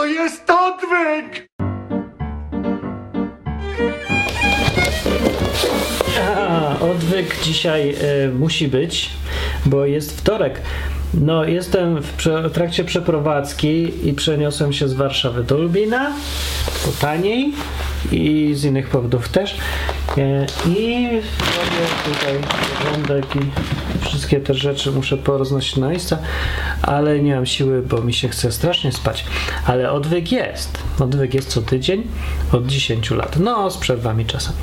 To jest odwyk! A, odwyk dzisiaj y, musi być, bo jest wtorek. No, jestem w, prze, w trakcie przeprowadzki i przeniosłem się z Warszawy do Lubina, bo taniej i z innych powodów też. E, I robię tutaj porządek i wszystkie te rzeczy muszę poroznosić na miejsca, ale nie mam siły, bo mi się chce strasznie spać. Ale odwyk jest. Odwyk jest co tydzień od 10 lat. No, z przerwami czasami.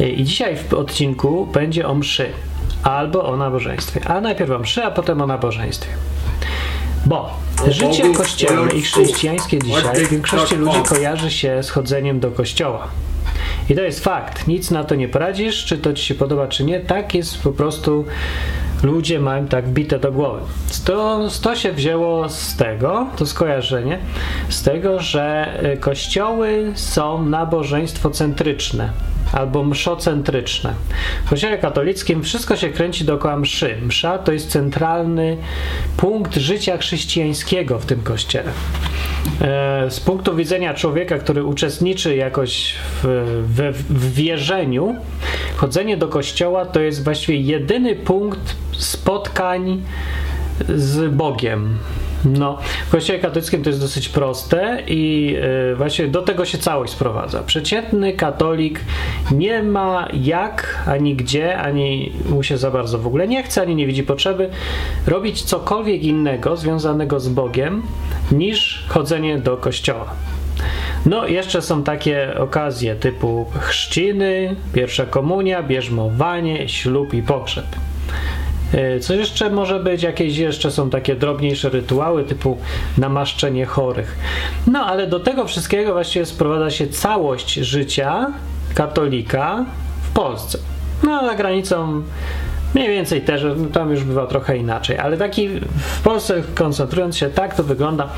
E, I dzisiaj w odcinku będzie o mszy albo o nabożeństwie. A najpierw o mszy, a potem o nabożeństwie. Bo życie kościelne i chrześcijańskie dzisiaj w większości ludzi kojarzy się z chodzeniem do kościoła. I to jest fakt. Nic na to nie poradzisz, czy to ci się podoba, czy nie. Tak jest po prostu. Ludzie mają tak bite do głowy. To, to się wzięło z tego, to skojarzenie, z tego, że y, kościoły są nabożeństwocentryczne albo mszocentryczne. W kościele katolickim wszystko się kręci dookoła mszy. Msza to jest centralny punkt życia chrześcijańskiego w tym kościele. E, z punktu widzenia człowieka, który uczestniczy jakoś w, w, w wierzeniu, chodzenie do kościoła to jest właściwie jedyny punkt spotkań z Bogiem. No, w Kościele katolickim to jest dosyć proste i yy, właśnie do tego się całość sprowadza. Przeciętny katolik nie ma jak, ani gdzie, ani mu się za bardzo w ogóle nie chce, ani nie widzi potrzeby robić cokolwiek innego związanego z Bogiem niż chodzenie do kościoła. No, jeszcze są takie okazje typu chrzciny, pierwsza komunia, bierzmowanie, ślub i pogrzeb. Co jeszcze może być? Jakieś jeszcze są takie drobniejsze rytuały typu namaszczenie chorych. No ale do tego wszystkiego właściwie sprowadza się całość życia katolika w Polsce. No za granicą mniej więcej też, tam już bywa trochę inaczej, ale taki w Polsce koncentrując się, tak to wygląda.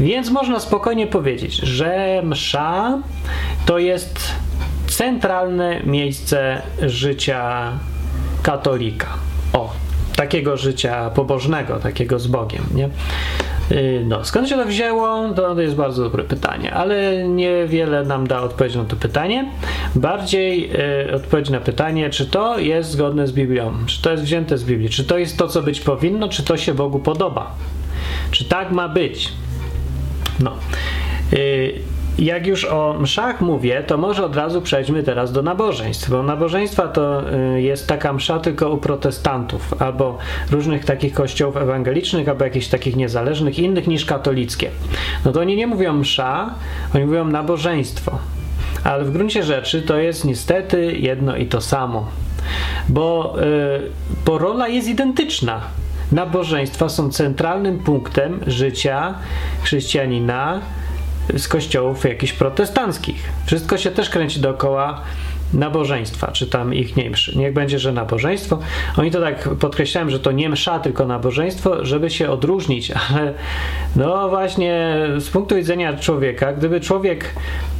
Więc można spokojnie powiedzieć, że msza to jest centralne miejsce życia katolika. O, takiego życia pobożnego, takiego z Bogiem, nie? No, skąd się to wzięło? To, to jest bardzo dobre pytanie, ale niewiele nam da odpowiedź na to pytanie. Bardziej y, odpowiedź na pytanie, czy to jest zgodne z Biblią, czy to jest wzięte z Biblii, czy to jest to, co być powinno, czy to się Bogu podoba, czy tak ma być. No. Y, jak już o mszach mówię, to może od razu przejdźmy teraz do nabożeństw, bo nabożeństwa to jest taka msza tylko u protestantów, albo różnych takich kościołów ewangelicznych, albo jakichś takich niezależnych, innych niż katolickie. No to oni nie mówią msza, oni mówią nabożeństwo. Ale w gruncie rzeczy to jest niestety jedno i to samo. Bo, yy, bo rola jest identyczna. Nabożeństwa są centralnym punktem życia chrześcijanina, z kościołów jakichś protestanckich. Wszystko się też kręci dookoła nabożeństwa, czy tam ich nie mszy. Niech będzie, że nabożeństwo. Oni to tak podkreślałem, że to nie msza, tylko nabożeństwo, żeby się odróżnić, ale no właśnie z punktu widzenia człowieka, gdyby człowiek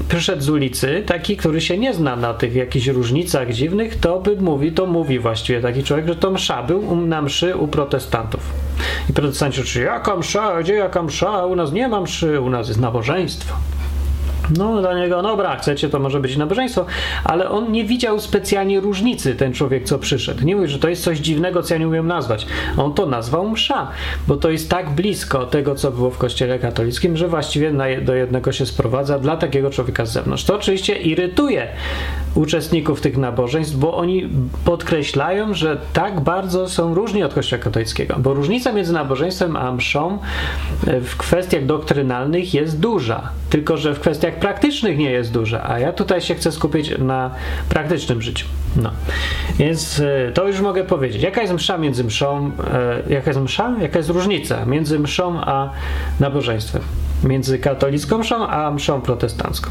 przyszedł z ulicy, taki, który się nie zna na tych jakichś różnicach dziwnych, to by mówi, to mówi właściwie taki człowiek, że to msza był na mszy u protestantów. I protestanci oczywiście, jaka msza, gdzie jaka msza, u nas nie ma mszy, u nas jest nabożeństwo. No, dla niego, dobra, chcecie, to może być nabożeństwo, ale on nie widział specjalnie różnicy, ten człowiek, co przyszedł. Nie mówi, że to jest coś dziwnego, co ja nie umiem nazwać. On to nazwał msza, bo to jest tak blisko tego, co było w kościele katolickim, że właściwie do jednego się sprowadza dla takiego człowieka z zewnątrz. To oczywiście irytuje uczestników tych nabożeństw, bo oni podkreślają, że tak bardzo są różni od kościoła katolickiego, bo różnica między nabożeństwem a mszą w kwestiach doktrynalnych jest duża, tylko że w kwestiach praktycznych nie jest duża, a ja tutaj się chcę skupić na praktycznym życiu. No. Więc to już mogę powiedzieć. Jaka jest msza między mszą, e, jaka jest msza? Jaka jest różnica między mszą a nabożeństwem? Między katolicką mszą a mszą protestancką.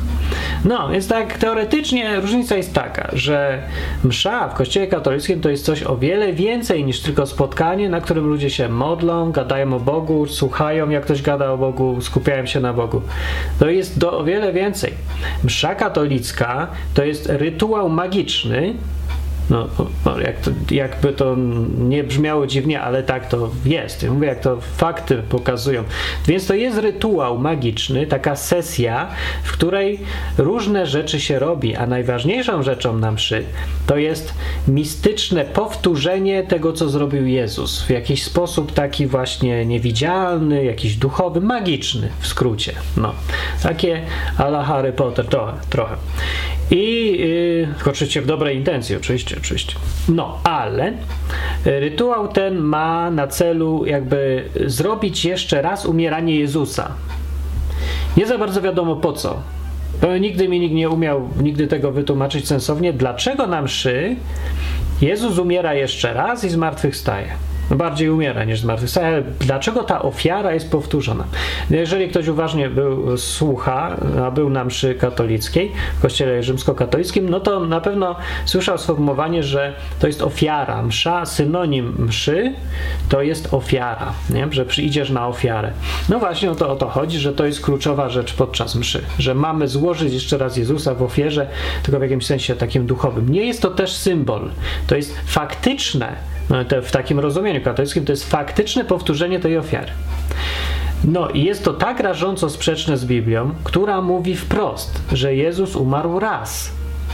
No, więc tak teoretycznie różnica jest taka, że msza w kościele katolickim to jest coś o wiele więcej niż tylko spotkanie, na którym ludzie się modlą, gadają o Bogu, słuchają jak ktoś gada o Bogu, skupiają się na Bogu. To jest do, o wiele więcej. Msza katolicka to jest rytuał magiczny, No, jak to, jakby to nie brzmiało dziwnie, ale tak to jest. Ja mówię, jak to fakty pokazują. Więc to jest rytuał magiczny, taka sesja, w której różne rzeczy się robi, a najważniejszą rzeczą na mszy to jest mistyczne powtórzenie tego, co zrobił Jezus. W jakiś sposób taki właśnie niewidzialny, jakiś duchowy, magiczny w skrócie. No, takie ala Harry Potter trochę, trochę. I yy, oczywiście w dobrej intencji, oczywiście, oczywiście. No, ale rytuał ten ma na celu jakby zrobić jeszcze raz umieranie Jezusa. Nie za bardzo wiadomo po co. Bo nigdy mi nikt nie umiał nigdy tego wytłumaczyć sensownie, dlaczego na mszy Jezus umiera jeszcze raz i zmartwychwstaje. No bardziej umiera niż zmartwychwstaje. Dlaczego ta ofiara jest powtórzona? Jeżeli ktoś uważnie był, słucha, a był na mszy katolickiej, w kościele rzymskokatolickim, no to na pewno słyszał sformułowanie, że to jest ofiara. Msza, synonim mszy, to jest ofiara, nie? że przyjdziesz na ofiarę. No właśnie o to, o to chodzi, że to jest kluczowa rzecz podczas mszy, że mamy złożyć jeszcze raz Jezusa w ofierze, tylko w jakimś sensie takim duchowym. Nie jest to też symbol, to jest faktyczne, no, w takim rozumieniu katolickim, to jest faktyczne powtórzenie tej ofiary. No i jest to tak rażąco sprzeczne z Biblią, która mówi wprost, że Jezus umarł raz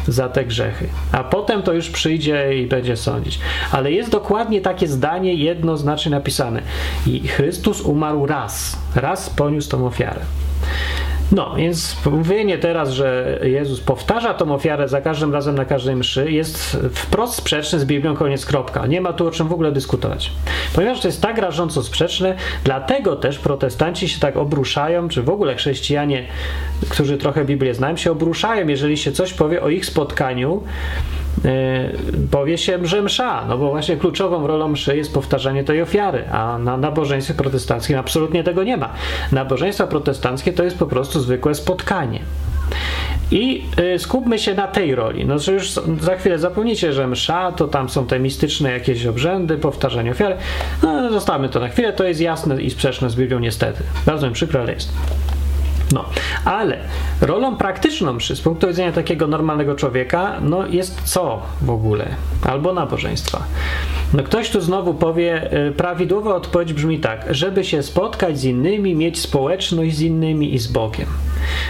za te grzechy, a potem to już przyjdzie i będzie sądzić. Ale jest dokładnie takie zdanie jednoznacznie napisane. I Chrystus umarł raz, raz poniósł tą ofiarę. No, więc mówienie teraz, że Jezus powtarza tą ofiarę za każdym razem na każdej mszy jest wprost sprzeczne z Biblią, koniec kropka. Nie ma tu o czym w ogóle dyskutować. Ponieważ to jest tak rażąco sprzeczne, dlatego też protestanci się tak obruszają, czy w ogóle chrześcijanie, którzy trochę Biblię znają, się obruszają, jeżeli się coś powie o ich spotkaniu powie się, że msza, no bo właśnie kluczową rolą mszy jest powtarzanie tej ofiary, a na nabożeństwie protestanckim absolutnie tego nie ma. Nabożeństwo protestanckie to jest po prostu zwykłe spotkanie. I y, skupmy się na tej roli. No, że już za chwilę zapomnicie, że msza to tam są te mistyczne jakieś obrzędy, powtarzanie ofiary. No, zostawmy to na chwilę, to jest jasne i sprzeczne z Biblią niestety. Bardzo mi przykro, ale jest. No, ale rolą praktyczną mszy z punktu widzenia takiego normalnego człowieka, no jest co w ogóle? Albo nabożeństwa. No ktoś tu znowu powie, y, prawidłowa odpowiedź brzmi tak, żeby się spotkać z innymi, mieć społeczność z innymi i z Bogiem.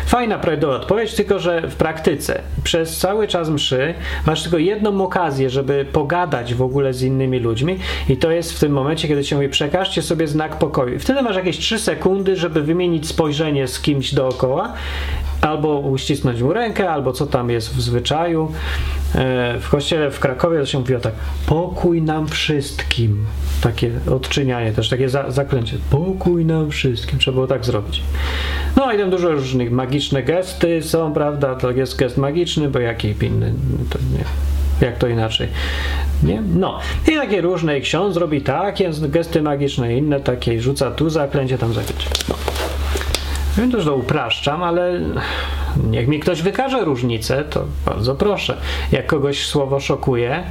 Fajna prawidłowa odpowiedź, tylko że w praktyce przez cały czas mszy masz tylko jedną okazję, żeby pogadać w ogóle z innymi ludźmi i to jest w tym momencie, kiedy się mówi przekażcie sobie znak pokoju. Wtedy masz jakieś 3 sekundy, żeby wymienić spojrzenie z kimś dookoła albo uścisnąć mu rękę, albo co tam jest w zwyczaju. E, w kościele w Krakowie to się mówiło tak, pokój nam wszystkim. Takie odczynianie też, takie za, zaklęcie. Pokój nam wszystkim. Trzeba było tak zrobić. No i tam dużo różnych magiczne gesty są, prawda? To jest gest magiczny, bo jaki inny? To nie jak to inaczej. Nie? No. I takie różne. I ksiądz robi takie gesty magiczne, inne takie, rzuca tu zaklęcie, tam zaklęcie. No. Wiem też, że upraszczam, ale niech mi ktoś wykaże różnicę, to bardzo proszę. Jak kogoś słowo szokuje,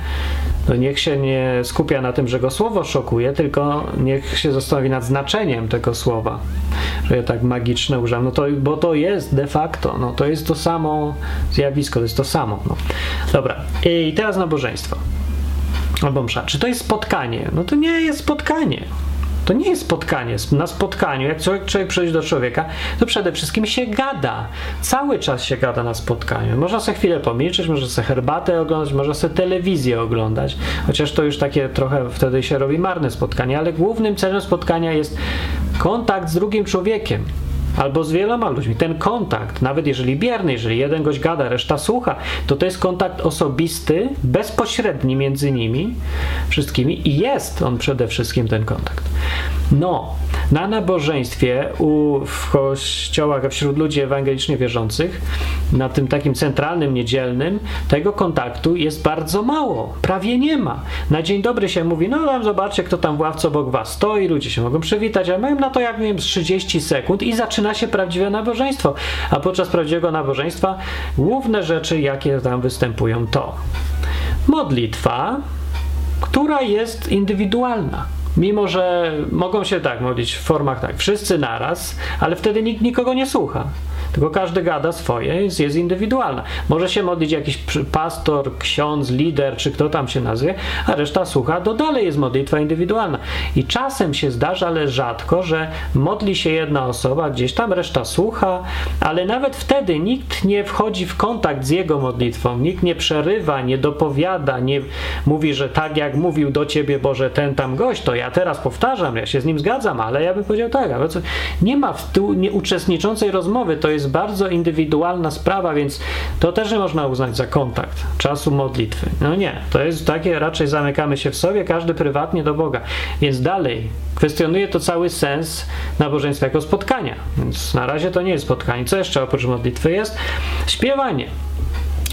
to niech się nie skupia na tym, że go słowo szokuje, tylko niech się zastanowi nad znaczeniem tego słowa. Że ja tak magiczne używam, no to, bo to jest de facto, no to jest to samo zjawisko, to jest to samo. No. Dobra, i teraz nabożeństwo. Albo msza. Czy to jest spotkanie? No to nie jest spotkanie. To nie jest spotkanie. Na spotkaniu, jak człowiek, człowiek przychodzi do człowieka, to przede wszystkim się gada. Cały czas się gada na spotkaniu. Można sobie chwilę pomilczeć, można sobie herbatę oglądać, można sobie telewizję oglądać, chociaż to już takie trochę wtedy się robi marne spotkanie, ale głównym celem spotkania jest kontakt z drugim człowiekiem albo z wieloma ludźmi. Ten kontakt, nawet jeżeli bierny, jeżeli jeden gość gada, reszta słucha, to to jest kontakt osobisty, bezpośredni między nimi wszystkimi i jest on przede wszystkim ten kontakt. No, na nabożeństwie u, w kościołach, wśród ludzi ewangelicznie wierzących, na tym takim centralnym, niedzielnym, tego kontaktu jest bardzo mało, prawie nie ma. Na dzień dobry się mówi, no tam zobaczcie, kto tam w ławce obok was stoi, ludzie się mogą przywitać, a mają na to, jak wiem, 30 sekund i zaczyna się prawdziwe nabożeństwo. A podczas prawdziwego nabożeństwa główne rzeczy, jakie tam występują, to modlitwa, która jest indywidualna. Mimo, że mogą się tak modlić w formach tak, wszyscy naraz, ale wtedy nikt nikogo nie słucha. Tylko każdy gada swoje, jest, jest indywidualna. Może się modlić jakiś pastor, ksiądz, lider, czy kto tam się nazwie, a reszta słucha, to dalej jest modlitwa indywidualna. I czasem się zdarza, ale rzadko, że modli się jedna osoba, gdzieś tam reszta słucha, ale nawet wtedy nikt nie wchodzi w kontakt z jego modlitwą, nikt nie przerywa, nie dopowiada, nie mówi, że tak jak mówił do ciebie Boże ten tam gość, to ja teraz powtarzam, ja się z nim zgadzam, ale ja bym powiedział tak, ale co, nie ma w tu uczestniczącej rozmowy, to jest bardzo indywidualna sprawa, więc to też nie można uznać za kontakt czasu modlitwy. No nie, to jest takie, raczej zamykamy się w sobie, każdy prywatnie do Boga. Więc dalej, kwestionuje to cały sens nabożeństwa jako spotkania. Więc na razie to nie jest spotkanie. Co jeszcze oprócz modlitwy jest? Śpiewanie.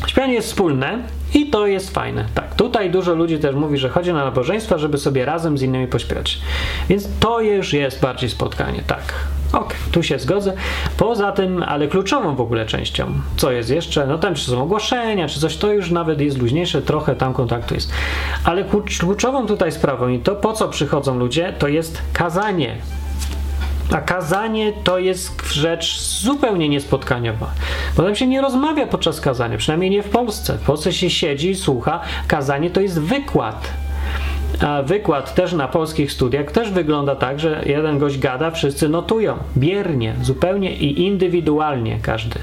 Śpiewanie jest wspólne i to jest fajne. Tak, tutaj dużo ludzi też mówi, że chodzi na nabożeństwa, żeby sobie razem z innymi pośpiewać. Więc to już jest bardziej spotkanie, tak. Ok, tu się zgodzę. Poza tym, ale kluczową w ogóle częścią, co jest jeszcze, no tam czy są ogłoszenia, czy coś, to już nawet jest luźniejsze, trochę tam kontaktu jest. Ale kluczową tutaj sprawą i to, po co przychodzą ludzie, to jest kazanie. A kazanie to jest rzecz zupełnie niespotkaniowa. Potem się nie rozmawia podczas kazania, przynajmniej nie w Polsce. W Polsce się siedzi i słucha. Kazanie to jest wykład. A wykład też na polskich studiach też wygląda tak, że jeden gość gada, wszyscy notują. Biernie, zupełnie i indywidualnie każdy.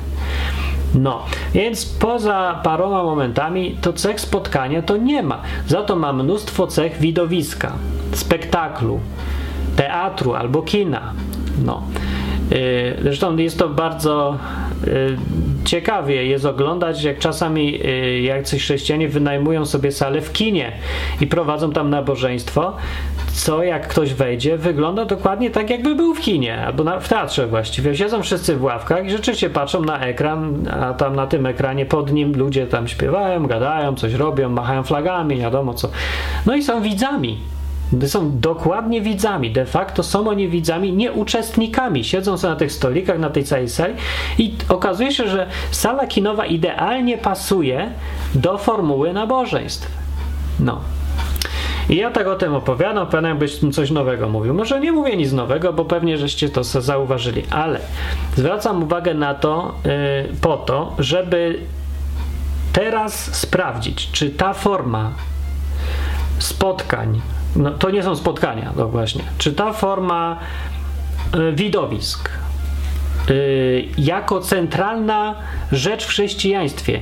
No, więc poza paroma momentami to cech spotkania to nie ma. Za to ma mnóstwo cech widowiska, spektaklu, teatru albo kina. No. Y, zresztą jest to bardzo ciekawie jest oglądać, jak czasami y, jacyś chrześcijanie wynajmują sobie salę w kinie i prowadzą tam nabożeństwo, co jak ktoś wejdzie, wygląda dokładnie tak, jakby był w kinie, albo na, w teatrze właściwie. Siedzą wszyscy w ławkach i rzeczywiście patrzą na ekran, a tam na tym ekranie pod nim ludzie tam śpiewają, gadają, coś robią, machają flagami, wiadomo co. No i są widzami są dokładnie widzami. De facto są oni widzami, nie uczestnikami. Siedzą sobie na tych stolikach, na tej całej sali i okazuje się, że sala kinowa idealnie pasuje do formuły nabożeństw. No. I ja tak o tym opowiadam, opowiadam, jakbyś coś nowego mówił. Może nie mówię nic nowego, bo pewnie żeście to zauważyli, ale zwracam uwagę na to yy, po to, żeby teraz sprawdzić, czy ta forma spotkań no, to nie są spotkania, no właśnie. Czy ta forma y, widowisk y, jako centralna rzecz w chrześcijaństwie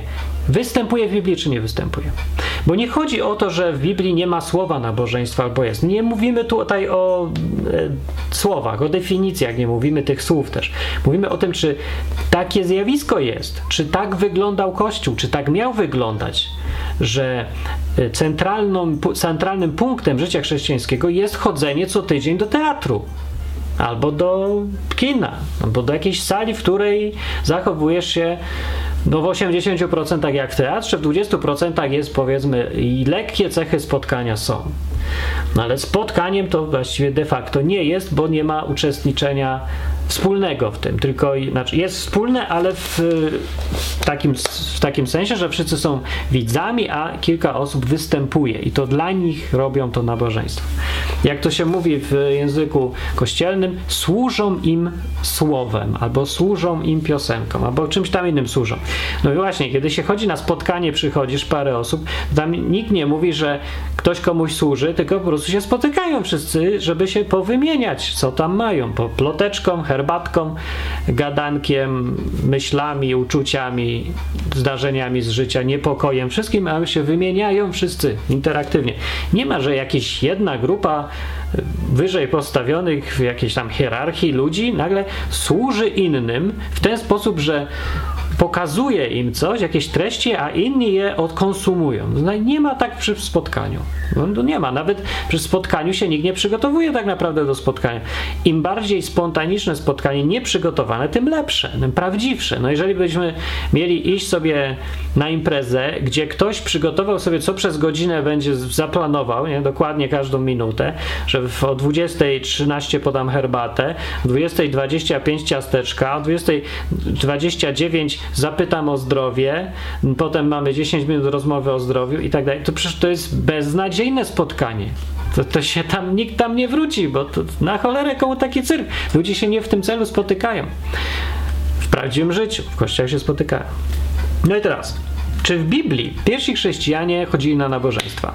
występuje w Biblii, czy nie występuje? Bo nie chodzi o to, że w Biblii nie ma słowa nabożeństwa albo jest. Nie mówimy tutaj o e, słowach, o definicjach, nie mówimy tych słów też. Mówimy o tym, czy takie zjawisko jest, czy tak wyglądał Kościół, czy tak miał wyglądać, że e, centralną, centralnym punktem życia chrześcijańskiego jest chodzenie co tydzień do teatru albo do kina, albo do jakiejś sali, w której zachowujesz się no w 80% tak jak w teatrze, w 20% jest powiedzmy i lekkie cechy spotkania są. No ale spotkaniem to właściwie de facto nie jest, bo nie ma uczestniczenia wspólnego w tym, tylko znaczy jest wspólne, ale w, w, takim, w takim sensie, że wszyscy są widzami, a kilka osób występuje i to dla nich robią to nabożeństwo. Jak to się mówi w języku kościelnym, służą im słowem, albo służą im piosenką, albo czymś tam innym służą. No i właśnie, kiedy się chodzi na spotkanie, przychodzisz parę osób, tam nikt nie mówi, że ktoś komuś służy, tylko po prostu się spotykają wszyscy, żeby się powymieniać, co tam mają, po ploteczką, herbatką, gadankiem, myślami, uczuciami, zdarzeniami z życia, niepokojem, wszystkim, ale się wymieniają wszyscy interaktywnie. Nie ma, że jakaś jedna grupa wyżej postawionych w jakiejś tam hierarchii ludzi nagle służy innym w ten sposób, że pokazuje im coś, jakieś treści, a inni je odkonsumują. No nie ma tak przy spotkaniu. No, nie ma. Nawet przy spotkaniu się nikt nie przygotowuje tak naprawdę do spotkania. Im bardziej spontaniczne spotkanie, nieprzygotowane, tym lepsze, tym prawdziwsze. No jeżeli byśmy mieli iść sobie na imprezę, gdzie ktoś przygotował sobie, co przez godzinę będzie zaplanował, nie? dokładnie każdą minutę, że o 20.13 podam herbatę, o 20.25 ciasteczka, o 20.29 zapytam o zdrowie, potem mamy 10 minut rozmowy o zdrowiu i tak dalej. To przecież to jest beznadziejne spotkanie. To, to się tam, nikt tam nie wróci, bo to, na cholerę komu taki cyrk. Ludzie się nie w tym celu spotykają prawdziwym życiu. W kościołach się spotykają. No i teraz, czy w Biblii pierwsi chrześcijanie chodzili na nabożeństwa?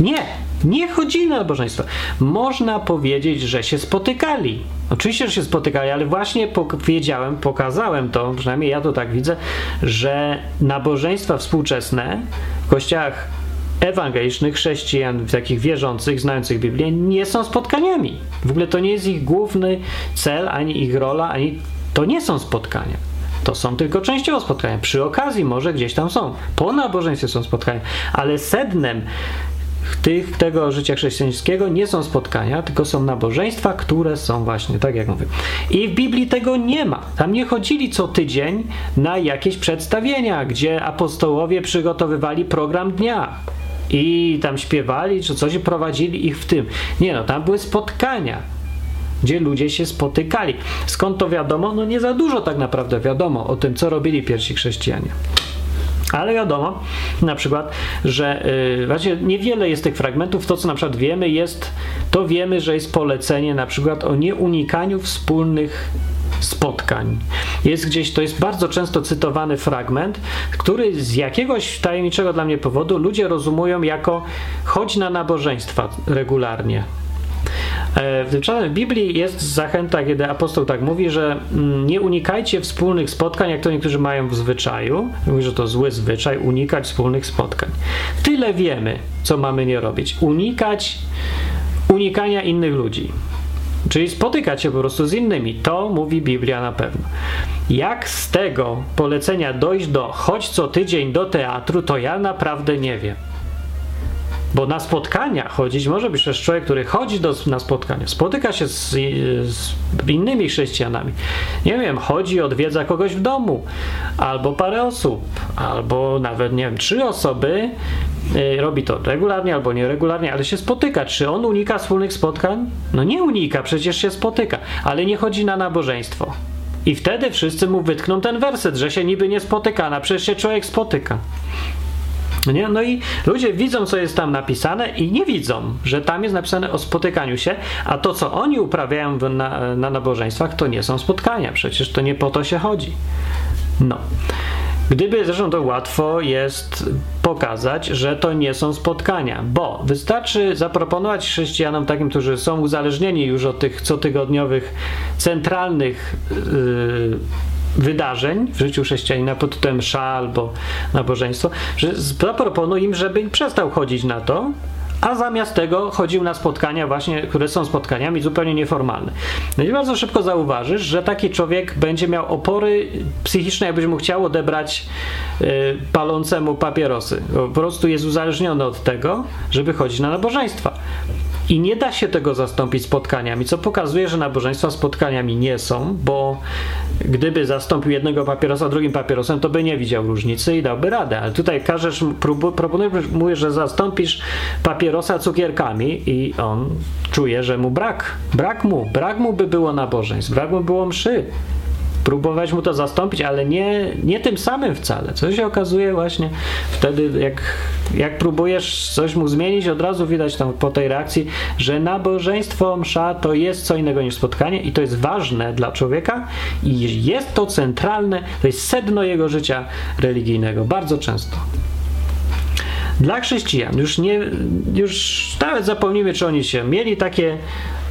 Nie, nie chodzili na nabożeństwa. Można powiedzieć, że się spotykali. Oczywiście, że się spotykali, ale właśnie powiedziałem, pokazałem to, przynajmniej ja to tak widzę, że nabożeństwa współczesne w kościołach ewangelicznych chrześcijan, takich wierzących, znających Biblię, nie są spotkaniami. W ogóle to nie jest ich główny cel, ani ich rola, ani to nie są spotkania. To są tylko częściowo spotkania. Przy okazji może gdzieś tam są. Po nabożeństwie są spotkania, ale sednem tych, tego życia chrześcijańskiego nie są spotkania, tylko są nabożeństwa, które są właśnie, tak jak mówię. I w Biblii tego nie ma. Tam nie chodzili co tydzień na jakieś przedstawienia, gdzie apostołowie przygotowywali program dnia i tam śpiewali, czy coś prowadzili ich w tym. Nie no, tam były spotkania, gdzie ludzie się spotykali. Skąd to wiadomo? No nie za dużo tak naprawdę wiadomo o tym, co robili pierwsi chrześcijanie. Ale wiadomo, na przykład, że yy, właśnie niewiele jest tych fragmentów. To, co na przykład wiemy, jest, to wiemy, że jest polecenie na przykład o nieunikaniu wspólnych spotkań. Jest gdzieś, to jest bardzo często cytowany fragment, który z jakiegoś tajemniczego dla mnie powodu ludzie rozumują jako chodź na nabożeństwa regularnie. E, w tymczasem w Biblii jest zachęta, kiedy apostoł tak mówi, że mm, nie unikajcie wspólnych spotkań, jak to niektórzy mają w zwyczaju. Mówi, że to zły zwyczaj, unikać wspólnych spotkań. Tyle wiemy, co mamy nie robić. Unikać unikania innych ludzi. Czyli spotykać się po prostu z innymi. To mówi Biblia na pewno. Jak z tego polecenia dojść do chodź co tydzień do teatru, to ja naprawdę nie wiem. Bo na spotkania chodzić może być też człowiek, który chodzi do, na spotkania, spotyka się z, z, innymi chrześcijanami. Nie wiem, chodzi, odwiedza kogoś w domu, albo parę osób, albo nawet, nie wiem, trzy osoby. Yy, robi to regularnie albo nieregularnie, ale się spotyka. Czy on unika wspólnych spotkań? No nie unika, przecież się spotyka, ale nie chodzi na nabożeństwo. I wtedy wszyscy mu wytkną ten werset, że się niby nie spotyka, a przecież się człowiek spotyka. Nie? No i ludzie widzą, co jest tam napisane i nie widzą, że tam jest napisane o spotykaniu się, a to, co oni uprawiają na, na nabożeństwach, to nie są spotkania. Przecież to nie po to się chodzi. No. Gdyby, zresztą to łatwo jest pokazać, że to nie są spotkania, bo wystarczy zaproponować chrześcijanom takim, którzy są uzależnieni już od tych cotygodniowych, centralnych yy, wydarzeń w życiu chrześcijanina pod tytułem msza albo nabożeństwo, że zaproponuj im, żeby przestał chodzić na to, a zamiast tego chodził na spotkania właśnie, które są spotkaniami zupełnie nieformalne. No i bardzo szybko zauważysz, że taki człowiek będzie miał opory psychiczne, jakbyś mu chciał odebrać y, palącemu papierosy. Po prostu jest uzależniony od tego, żeby chodzić na nabożeństwa. I nie da się tego zastąpić spotkaniami, co pokazuje, że nabożeństwa spotkaniami nie są, bo gdyby zastąpił jednego papierosa drugim papierosem, to by nie widział różnicy i dałby radę. Ale tutaj każesz, proponujesz że zastąpisz papierosa cukierkami i on czuje, że mu brak. Brak mu, brak mu by było nabożeństw, brak mu było mszy próbować mu to zastąpić, ale nie, nie tym samym wcale. Co się okazuje właśnie wtedy, jak, jak próbujesz coś mu zmienić, od razu widać tam po tej reakcji, że nabożeństwo, msza to jest co innego niż spotkanie i to jest ważne dla człowieka i jest to centralne, to jest sedno jego życia religijnego, bardzo często. Dla chrześcijan, już nie, już nawet zapomnimy, czy oni się mieli takie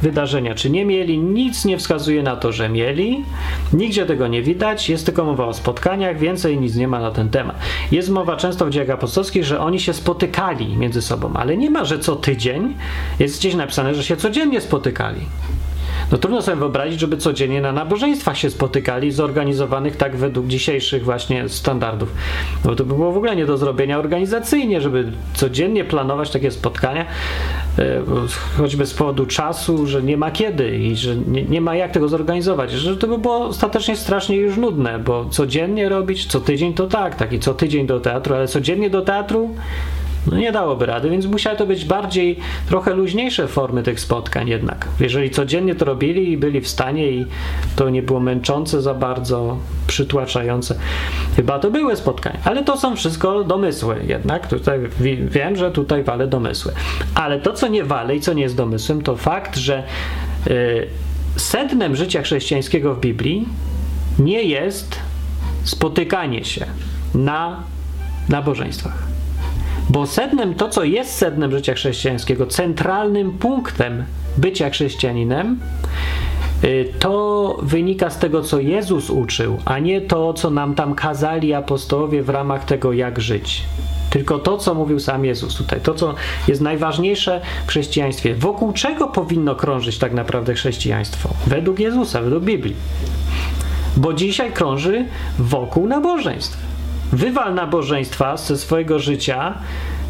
wydarzenia, czy nie mieli, nic nie wskazuje na to, że mieli. Nigdzie tego nie widać, jest tylko mowa o spotkaniach, więcej nic nie ma na ten temat. Jest mowa często w dziejach apostolskich, że oni się spotykali między sobą, ale nie ma, że co tydzień. Jest gdzieś napisane, że się codziennie spotykali. No trudno sobie wyobrazić, żeby codziennie na nabożeństwach się spotykali, zorganizowanych tak według dzisiejszych właśnie standardów. No to by było w ogóle nie do zrobienia organizacyjnie, żeby codziennie planować takie spotkania, e, choćby z powodu czasu, że nie ma kiedy i że nie, nie ma jak tego zorganizować, że to by było ostatecznie strasznie już nudne, bo codziennie robić, co tydzień to tak, taki co tydzień do teatru, ale codziennie do teatru no nie dałoby rady, więc musiały to być bardziej trochę luźniejsze formy tych spotkań jednak. Jeżeli codziennie to robili i byli w stanie i to nie było męczące za bardzo, przytłaczające, chyba to były spotkania. Ale to są wszystko domysły jednak. Tutaj wiem, że tutaj wale domysły. Ale to, co nie wale i co nie jest domysłem, to fakt, że yy, sednem życia chrześcijańskiego w Biblii nie jest spotykanie się na nabożeństwach. Bo sednem, to co jest sednem życia chrześcijańskiego, centralnym punktem bycia chrześcijaninem, y, to wynika z tego, co Jezus uczył, a nie to, co nam tam kazali apostołowie w ramach tego, jak żyć. Tylko to, co mówił sam Jezus tutaj, to, co jest najważniejsze w chrześcijaństwie. Wokół czego powinno krążyć tak naprawdę chrześcijaństwo? Według Jezusa, według Biblii. Bo dzisiaj krąży wokół nabożeństw. Wywal nabożeństwa ze swojego życia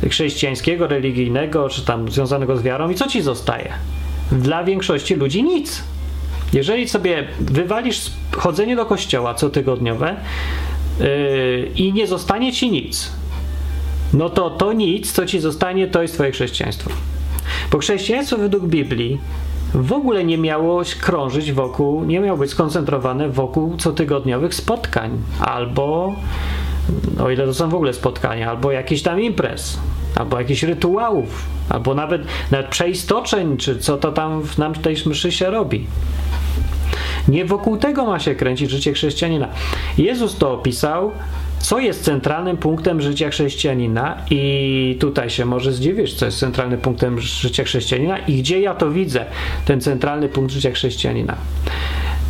chrześcijańskiego, religijnego, czy tam związanego z wiarą i co ci zostaje? Dla większości ludzi nic. Jeżeli sobie wywalisz chodzenie do kościoła cotygodniowe yy, i nie zostanie ci nic, no to to nic, co ci zostanie, to jest twoje chrześcijaństwo. Bo chrześcijaństwo według Biblii w ogóle nie miało krążyć wokół, nie miało być skoncentrowane wokół cotygodniowych spotkań albo, o ile to są w ogóle spotkania, albo jakichś tam imprez, albo jakichś rytuałów, albo nawet, nawet przeistoczeń, czy co to tam w nam tej mszy się robi. Nie wokół tego ma się kręcić życie chrześcijanina. Jezus to opisał co jest centralnym punktem życia chrześcijanina i tutaj się może zdziwisz, co jest centralnym punktem życia chrześcijanina i gdzie ja to widzę, ten centralny punkt życia chrześcijanina.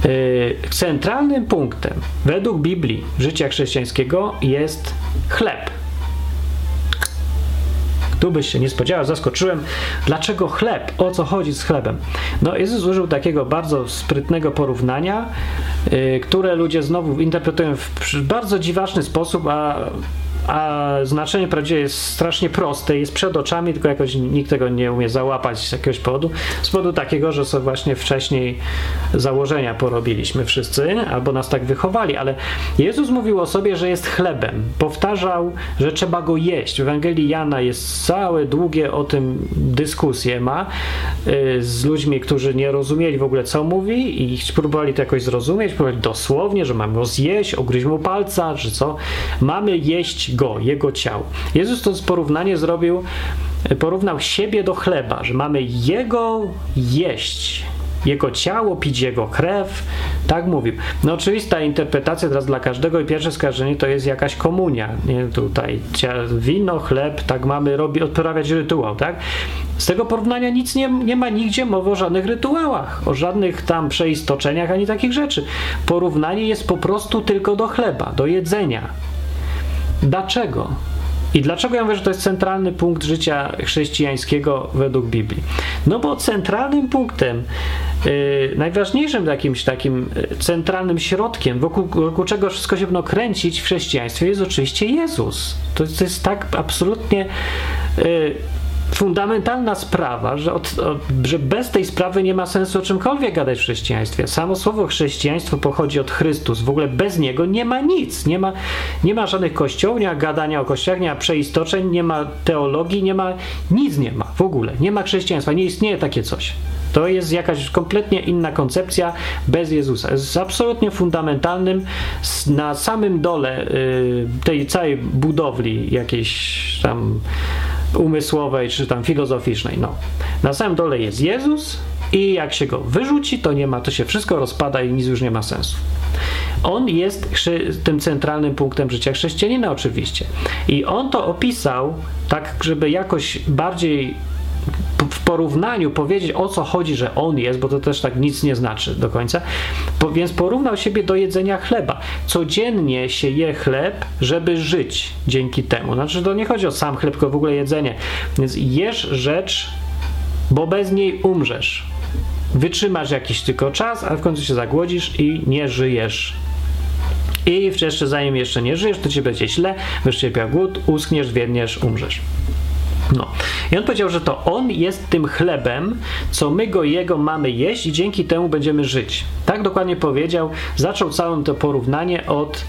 Yy, centralnym punktem według Biblii życia chrześcijańskiego jest chleb. Tu byś się nie spodziewał, zaskoczyłem. Dlaczego chleb? O co chodzi z chlebem? No, Jezus użył takiego bardzo sprytnego porównania, yy, które ludzie znowu interpretują w bardzo dziwaczny sposób, a a znaczenie prawdziwie jest strasznie proste, jest przed oczami, tylko jakoś nikt tego nie umie załapać z jakiegoś powodu. Z powodu takiego, że sobie właśnie wcześniej założenia porobiliśmy wszyscy, albo nas tak wychowali, ale Jezus mówił o sobie, że jest chlebem. Powtarzał, że trzeba go jeść. W Ewangelii Jana jest całe długie o tym dyskusje ma y, z ludźmi, którzy nie rozumieli w ogóle co mówi i próbowali to jakoś zrozumieć, próbowali dosłownie, że mamy go zjeść, ogryźć mu palca, czy co. Mamy jeść go, jego ciało. Jezus to porównanie zrobił, porównał siebie do chleba, że mamy jego jeść, jego ciało, pić jego krew. Tak mówił. No oczywista interpretacja teraz dla każdego i pierwsze skarżenie to jest jakaś komunia. Nie, tutaj wino, chleb, tak mamy robi, odprawiać rytuał, tak? Z tego porównania nic nie, nie ma nigdzie mowy o żadnych rytuałach, o żadnych tam przeistoczeniach ani takich rzeczy. Porównanie jest po prostu tylko do chleba, do jedzenia. Dlaczego? I dlaczego ja mówię, że to jest centralny punkt życia chrześcijańskiego według Biblii? No bo centralnym punktem, yy, najważniejszym jakimś takim centralnym środkiem, wokół, wokół czego wszystko się będą kręcić w chrześcijaństwie, jest oczywiście Jezus. To, to jest tak absolutnie. Yy, fundamentalna sprawa, że, od, od, że bez tej sprawy nie ma sensu o czymkolwiek gadać w chrześcijaństwie. Samo słowo chrześcijaństwo pochodzi od Chrystus. W ogóle bez niego nie ma nic. Nie ma, nie ma żadnych kościołów, nie ma gadania o kościołach, nie ma przeistoczeń, nie ma teologii, nie ma nic nie ma w ogóle. Nie ma chrześcijaństwa, nie istnieje takie coś. To jest jakaś kompletnie inna koncepcja bez Jezusa. Jest absolutnie fundamentalnym na samym dole y, tej całej budowli jakiejś tam umysłowej czy tam filozoficznej. No. Na samym dole jest Jezus i jak się go wyrzuci, to nie ma, to się wszystko rozpada i nic już nie ma sensu. On jest tym centralnym punktem życia chrześcijanina oczywiście. I on to opisał tak, żeby jakoś bardziej w porównaniu powiedzieć o co chodzi, że on jest, bo to też tak nic nie znaczy do końca, po, więc porównał siebie do jedzenia chleba. Codziennie się je chleb, żeby żyć dzięki temu. Znaczy to nie chodzi o sam chleb, tylko w ogóle jedzenie. Więc jesz rzecz, bo bez niej umrzesz. Wytrzymasz jakiś tylko czas, a w końcu się zagłodzisz i nie żyjesz. I jeszcze zanim jeszcze nie żyjesz, to ci będzie źle, będziesz cierpiał głód, uschniesz, wiedniesz, umrzesz. No. I on powiedział, że to on jest tym chlebem, co my go jego mamy jeść i dzięki temu będziemy żyć. Tak dokładnie powiedział. Zaczął całe to porównanie od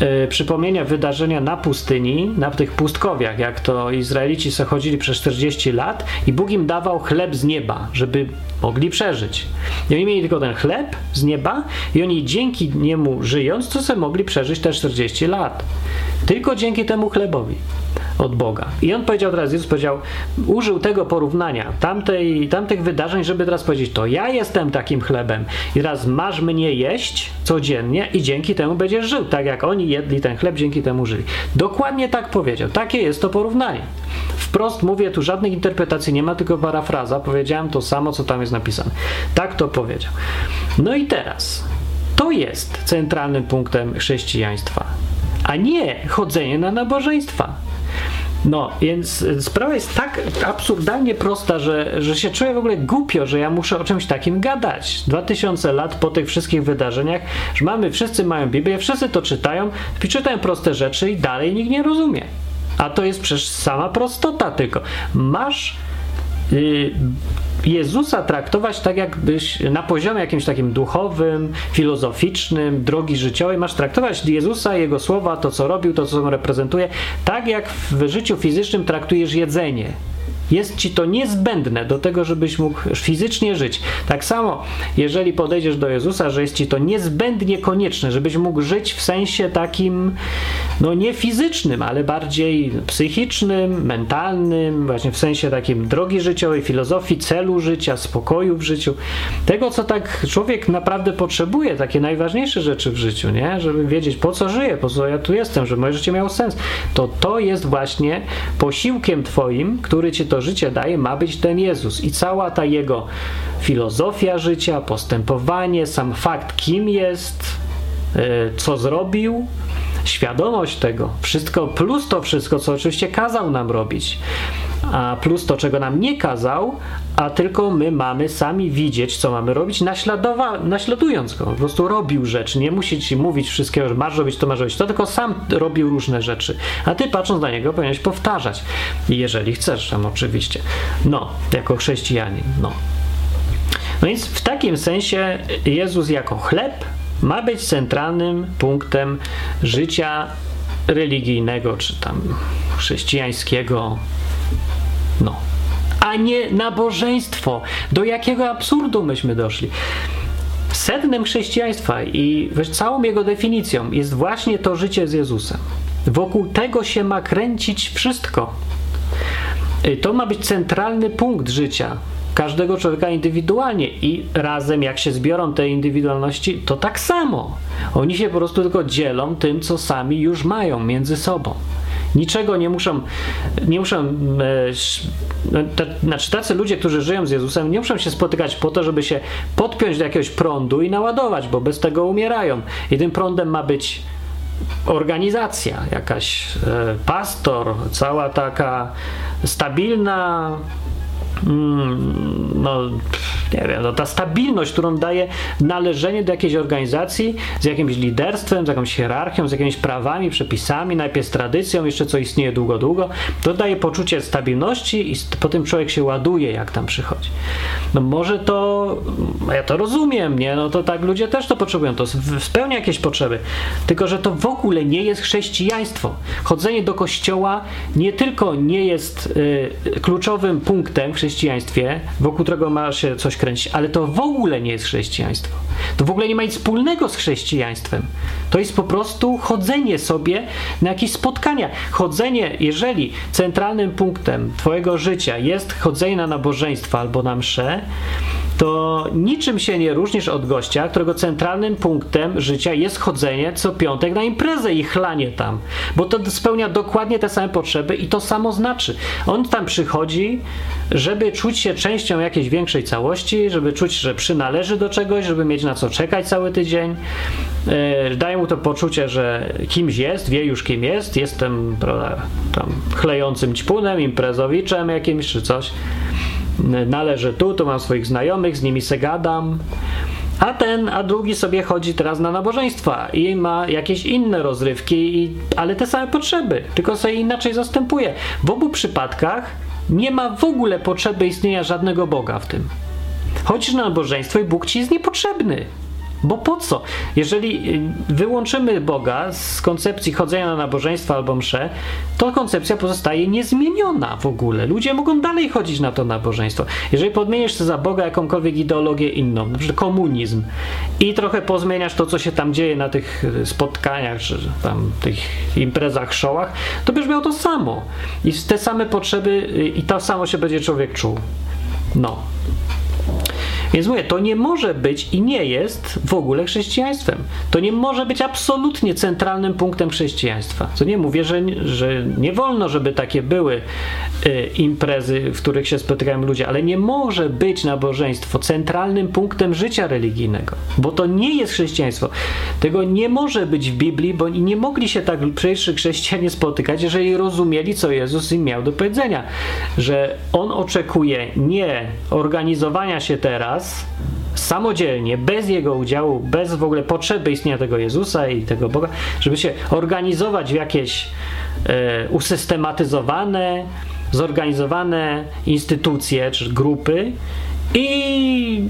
e, przypomnienia wydarzenia na pustyni, na tych pustkowiach, jak to Izraelici se chodzili przez 40 lat i Bóg im dawał chleb z nieba, żeby mogli przeżyć. I oni mieli tylko ten chleb z nieba i oni dzięki niemu żyjąc, to se mogli przeżyć te 40 lat. Tylko dzięki temu chlebowi. Od Boga. I on powiedział teraz, Jezus powiedział, użył tego porównania, tamtej, tamtych wydarzeń, żeby teraz powiedzieć, to ja jestem takim chlebem i teraz masz mnie jeść codziennie i dzięki temu będziesz żył, tak jak oni jedli ten chleb, dzięki temu żyli. Dokładnie tak powiedział. Takie jest to porównanie. Wprost mówię, tu żadnych interpretacji nie ma, tylko parafraza. Powiedziałem to samo, co tam jest napisane. Tak to powiedział. No i teraz, to jest centralnym punktem chrześcijaństwa, a nie chodzenie na nabożeństwa. No, więc sprawa jest tak absurdalnie prosta, że, że się czuję w ogóle głupio, że ja muszę o czymś takim gadać. Dwa tysiące lat po tych wszystkich wydarzeniach, że mamy, wszyscy mają Biblię, wszyscy to czytają, czytają proste rzeczy i dalej nikt nie rozumie. A to jest przecież sama prostota tylko. Masz Jezusa traktować tak, jakbyś na poziomie jakimś takim duchowym, filozoficznym, drogi życiowej, masz traktować Jezusa, Jego słowa, to co robił, to co on reprezentuje, tak jak w życiu fizycznym traktujesz jedzenie. Jest ci to niezbędne do tego, żebyś mógł fizycznie żyć. Tak samo, jeżeli podejdziesz do Jezusa, że jest ci to niezbędnie konieczne, żebyś mógł żyć w sensie takim, no nie fizycznym, ale bardziej psychicznym, mentalnym, właśnie w sensie takim drogi życiowej, filozofii, celu życia, spokoju w życiu. Tego, co tak człowiek naprawdę potrzebuje, takie najważniejsze rzeczy w życiu, nie? Żeby wiedzieć, po co żyję, po co ja tu jestem, żeby moje życie miało sens. To to jest właśnie posiłkiem twoim, który ci to to życie daje, ma być ten Jezus. I cała ta jego filozofia życia, postępowanie, sam fakt, kim jest, e, co zrobił, świadomość tego, wszystko, plus to wszystko, co oczywiście kazał nam robić, a plus to, czego nam nie kazał, a tylko my mamy sami widzieć, co mamy robić, naśladując go. Po prostu robił rzeczy, nie musi ci mówić wszystkiego, że masz robić to, masz robić to, tylko sam robił różne rzeczy. A ty patrząc na niego powinieneś powtarzać, jeżeli chcesz tam oczywiście. No, jako chrześcijanin, no. No więc w takim sensie Jezus jako chleb ma być centralnym punktem życia religijnego, czy tam chrześcijańskiego, no, a nie nabożeństwo. Do jakiego absurdu myśmy doszli? Sednem chrześcijaństwa i całą jego definicją jest właśnie to życie z Jezusem. Wokół tego się ma kręcić wszystko. Y, to ma być centralny punkt życia każdego człowieka indywidualnie i razem, jak się zbiorą te indywidualności, to tak samo. Oni się po prostu tylko dzielą tym, co sami już mają między sobą. Niczego nie muszą, nie muszą, e, te, znaczy tacy ludzie, którzy żyją z Jezusem, nie muszą się spotykać po to, żeby się podpiąć do jakiegoś prądu i naładować, bo bez tego umierają. I tym prądem ma być organizacja, jakaś e, pastor, cała taka stabilna no, nie wiem, no, ta stabilność, którą daje należenie do jakiejś organizacji z jakimś liderstwem, z jakąś hierarchią, z jakimiś prawami, przepisami, najpierw z tradycją, jeszcze co istnieje długo, długo, to daje poczucie stabilności i potem człowiek się ładuje, jak tam przychodzi. No może to, ja to rozumiem, nie? No to tak ludzie też to potrzebują, to spełnia jakieś potrzeby, tylko że to w ogóle nie jest chrześcijaństwo. Chodzenie do kościoła nie tylko nie jest y, kluczowym punktem chrześcijaństwa, chrześcijaństwie, wokół którego ma się coś kręcić, ale to w ogóle nie jest chrześcijaństwo. To w ogóle nie ma nic wspólnego z chrześcijaństwem. To jest po prostu chodzenie sobie na jakieś spotkania. Chodzenie, jeżeli centralnym punktem Twojego życia jest chodzenie na nabożeństwa albo na msze, to niczym się nie różnisz od gościa, którego centralnym punktem życia jest chodzenie co piątek na imprezę i chlanie tam, bo to spełnia dokładnie te same potrzeby i to samo znaczy. On tam przychodzi, żeby czuć się częścią jakiejś większej całości, żeby czuć, że przynależy do czegoś, żeby mieć na co czekać cały tydzień. E, daje mu to poczucie, że kimś jest, wie już kim jest, jestem prawda, tam chlejącym ćpunem, imprezowiczem jakimś czy coś należę tu, tu mam swoich znajomych, z nimi se gadam. A ten, a drugi sobie chodzi teraz na nabożeństwa i ma jakieś inne rozrywki, i, ale te same potrzeby, tylko sobie inaczej zastępuje. W obu przypadkach nie ma w ogóle potrzeby istnienia żadnego Boga w tym. Chodzisz na nabożeństwo i Bóg ci jest niepotrzebny. Bo po co? Jeżeli y, wyłączymy Boga z koncepcji chodzenia na nabożeństwo albo msze, to koncepcja pozostaje niezmieniona w ogóle. Ludzie mogą dalej chodzić na to nabożeństwo. Jeżeli podmienisz za Boga jakąkolwiek ideologię inną, przykład komunizm, i trochę pozmieniasz to, co się tam dzieje na tych y, spotkaniach, czy tam tych imprezach, showach, to będziesz miał to samo. I te same potrzeby, y, i to samo się będzie człowiek czuł. No. Więc mówię, to nie może być i nie jest w ogóle chrześcijaństwem. To nie może być absolutnie centralnym punktem chrześcijaństwa. Co nie mówię, że, że nie wolno, żeby takie były y, imprezy, w których się spotykają ludzie, ale nie może być nabożeństwo centralnym punktem życia religijnego, bo to nie jest chrześcijaństwo. Tego nie może być w Biblii, bo nie mogli się tak pierwszy chrześcijanie spotykać, jeżeli rozumieli, co Jezus im miał do powiedzenia. Że On oczekuje nie organizowania się teraz, samodzielnie, bez jego udziału, bez w ogóle potrzeby istnienia tego Jezusa i tego Boga, żeby się organizować w jakieś e, usystematyzowane, zorganizowane instytucje czy grupy i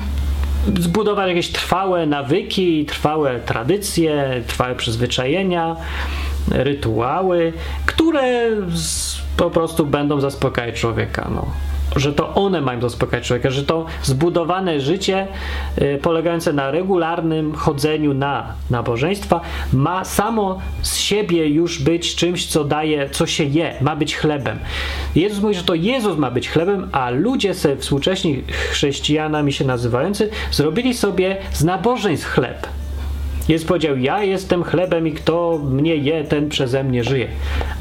zbudować jakieś trwałe nawyki, trwałe tradycje, trwałe przyzwyczajenia, rytuały, które po prostu będą zaspokajać człowieka. No że to one mają zaspokajać człowieka, że to zbudowane życie y, polegające na regularnym chodzeniu na nabożeństwa ma samo z siebie już być czymś, co daje, co się je, ma być chlebem. Jezus mówi, że to Jezus ma być chlebem, a ludzie se współcześni chrześcijanami się nazywający zrobili sobie z nabożeństw chleb. Jezus powiedział, ja jestem chlebem i kto mnie je, ten przeze mnie żyje.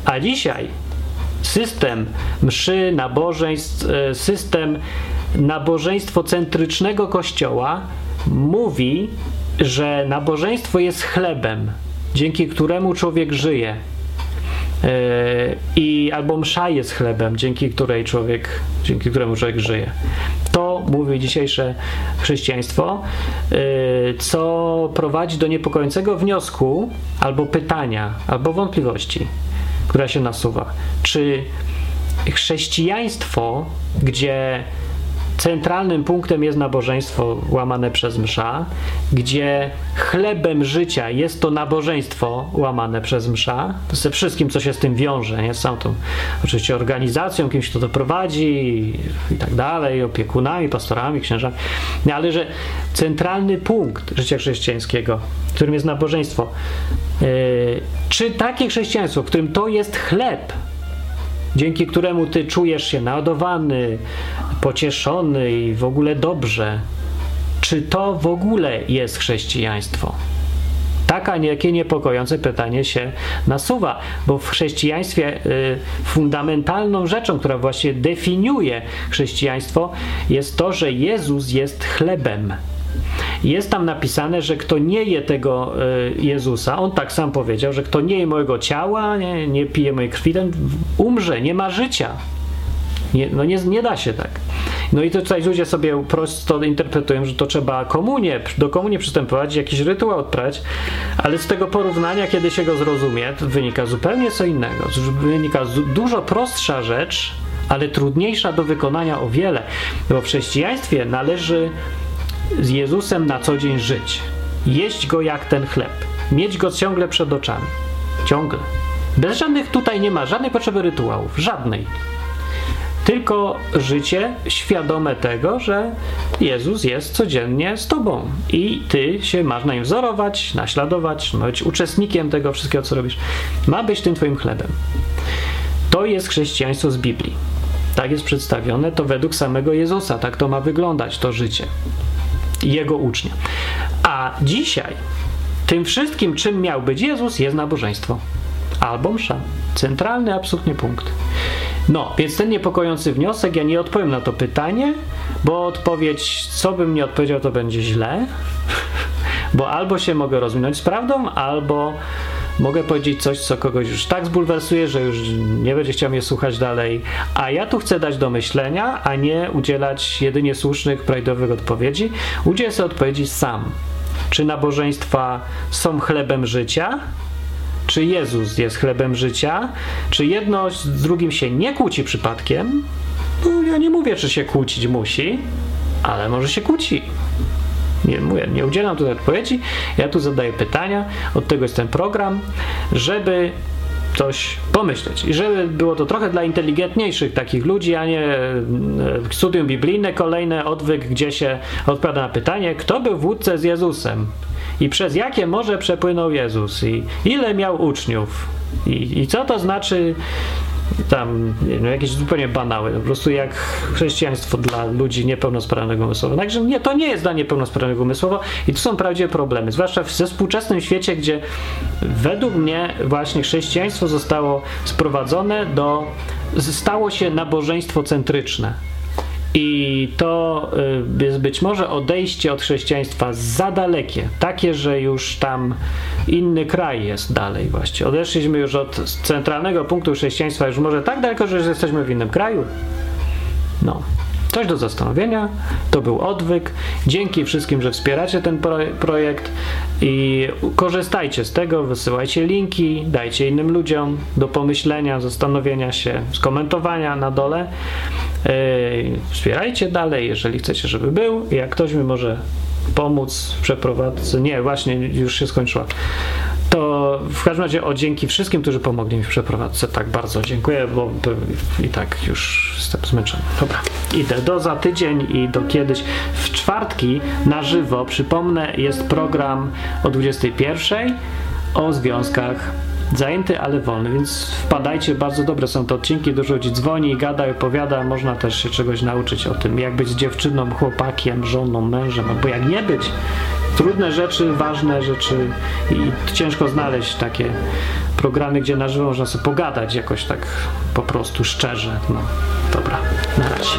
A dzisiaj system mszy, nabożeństw, e, system nabożeństwo-centrycznego kościoła mówi, że nabożeństwo jest chlebem, dzięki któremu człowiek żyje. E, I albo msza jest chlebem, dzięki której człowiek, dzięki któremu człowiek żyje. To mówi dzisiejsze chrześcijaństwo, e, co prowadzi do niepokojącego wniosku, albo pytania, albo wątpliwości która się nasuwa. Czy chrześcijaństwo, gdzie centralnym punktem jest nabożeństwo łamane przez msza, gdzie chlebem życia jest to nabożeństwo łamane przez msza, ze wszystkim, co się z tym wiąże, nie? z tą oczywiście organizacją, kimś, kto to prowadzi i tak dalej, opiekunami, pastorami, księżami, ale że centralny punkt życia chrześcijańskiego, którym jest nabożeństwo, yy, czy takie chrześcijaństwo, w którym to jest chleb, dzięki któremu ty czujesz się naładowany, pocieszony i w ogóle dobrze. Czy to w ogóle jest chrześcijaństwo? Taka niejakie niepokojące pytanie się nasuwa, bo w chrześcijaństwie y, fundamentalną rzeczą, która właśnie definiuje chrześcijaństwo, jest to, że Jezus jest chlebem. Jest tam napisane, że kto nie je tego y, Jezusa, on tak sam powiedział, że kto nie je mojego ciała, nie, nie pije mojej krwi, ten umrze, nie ma życia. Nie, no nie, nie da się tak. No i to tutaj ludzie sobie prosto interpretują, że to trzeba komunię, do komunii przystępować, jakiś rytuał odprawiać, ale z tego porównania, kiedy się go zrozumie, wynika zupełnie co innego. Wynika dużo prostsza rzecz, ale trudniejsza do wykonania o wiele, bo w chrześcijaństwie należy z Jezusem na co dzień żyć, jeść go jak ten chleb, mieć go ciągle przed oczami. Ciągle. Bez żadnych tutaj nie ma żadnej potrzeby rytuałów, żadnej tylko życie świadome tego, że Jezus jest codziennie z tobą i ty się masz na nim wzorować, naśladować, być uczestnikiem tego wszystkiego, co robisz. Ma być tym twoim chlebem. To jest chrześcijaństwo z Biblii. Tak jest przedstawione, to według samego Jezusa, tak to ma wyglądać, to życie. Jego ucznia. A dzisiaj tym wszystkim, czym miał być Jezus, jest nabożeństwo. Albo msza. Centralny absolutnie punkt. No, więc ten niepokojący wniosek, ja nie odpowiem na to pytanie, bo odpowiedź, co bym nie odpowiedział, to będzie źle, bo albo się mogę rozwinąć z prawdą, albo mogę powiedzieć coś, co kogoś już tak zbulwersuje, że już nie będzie chciał mnie słuchać dalej, a ja tu chcę dać do myślenia, a nie udzielać jedynie słusznych, prawidłowych odpowiedzi. Udzielę sobie odpowiedzi sam. Czy nabożeństwa są chlebem życia, czy Jezus jest chlebem życia, czy jedno z drugim się nie kłóci przypadkiem. No, ja nie mówię, czy się kłócić musi, ale może się kłóci. Nie, mówię, nie udzielam tutaj odpowiedzi, ja tu zadaję pytania, od tego jest ten program, żeby coś pomyśleć. I żeby było to trochę dla inteligentniejszych takich ludzi, a nie e, studium biblijne, kolejne odwyk, gdzie się odpowiada na pytanie, kto był wódcę z Jezusem i przez jakie morze przepłynął Jezus i ile miał uczniów. I, i co to znaczy tam wiem, jakieś zupełnie banały, po prostu jak chrześcijaństwo dla ludzi niepełnosprawnego umysłowo. Także nie, to nie jest dla niepełnosprawnego umysłowo i tu są prawdziwe problemy, zwłaszcza w ze współczesnym świecie, gdzie według mnie właśnie chrześcijaństwo zostało sprowadzone do, stało się nabożeństwo centryczne. I to y, jest być może odejście od chrześcijaństwa za dalekie, takie, że już tam inny kraj jest dalej właśnie. Odeszliśmy już od centralnego punktu chrześcijaństwa już może tak daleko, że jesteśmy w innym kraju. No. Coś do zastanowienia. To był odwyk. Dzięki wszystkim, że wspieracie ten pro projekt i korzystajcie z tego, wysyłajcie linki, dajcie innym ludziom do pomyślenia, zastanowienia się, skomentowania na dole. Wspierajcie dalej, jeżeli chcecie, żeby był. Jak ktoś mi może pomóc w przeprowadzce, nie, właśnie już się skończyła. To w każdym razie o dzięki wszystkim, którzy pomogli mi w przeprowadzce. Tak bardzo dziękuję, bo i tak już jestem zmęczony. Dobra, idę do za tydzień i do kiedyś. W czwartki na żywo, przypomnę, jest program o 21 o związkach zajęty, ale wolny, więc wpadajcie, bardzo dobre są te odcinki, dużo ludzi dzwoni, gada opowiada, można też się czegoś nauczyć o tym, jak być dziewczyną, chłopakiem, żoną, mężem, albo jak nie być. Trudne rzeczy, ważne rzeczy i ciężko znaleźć takie programy, gdzie na żywo można sobie pogadać jakoś tak po prostu szczerze. No, dobra, na razie.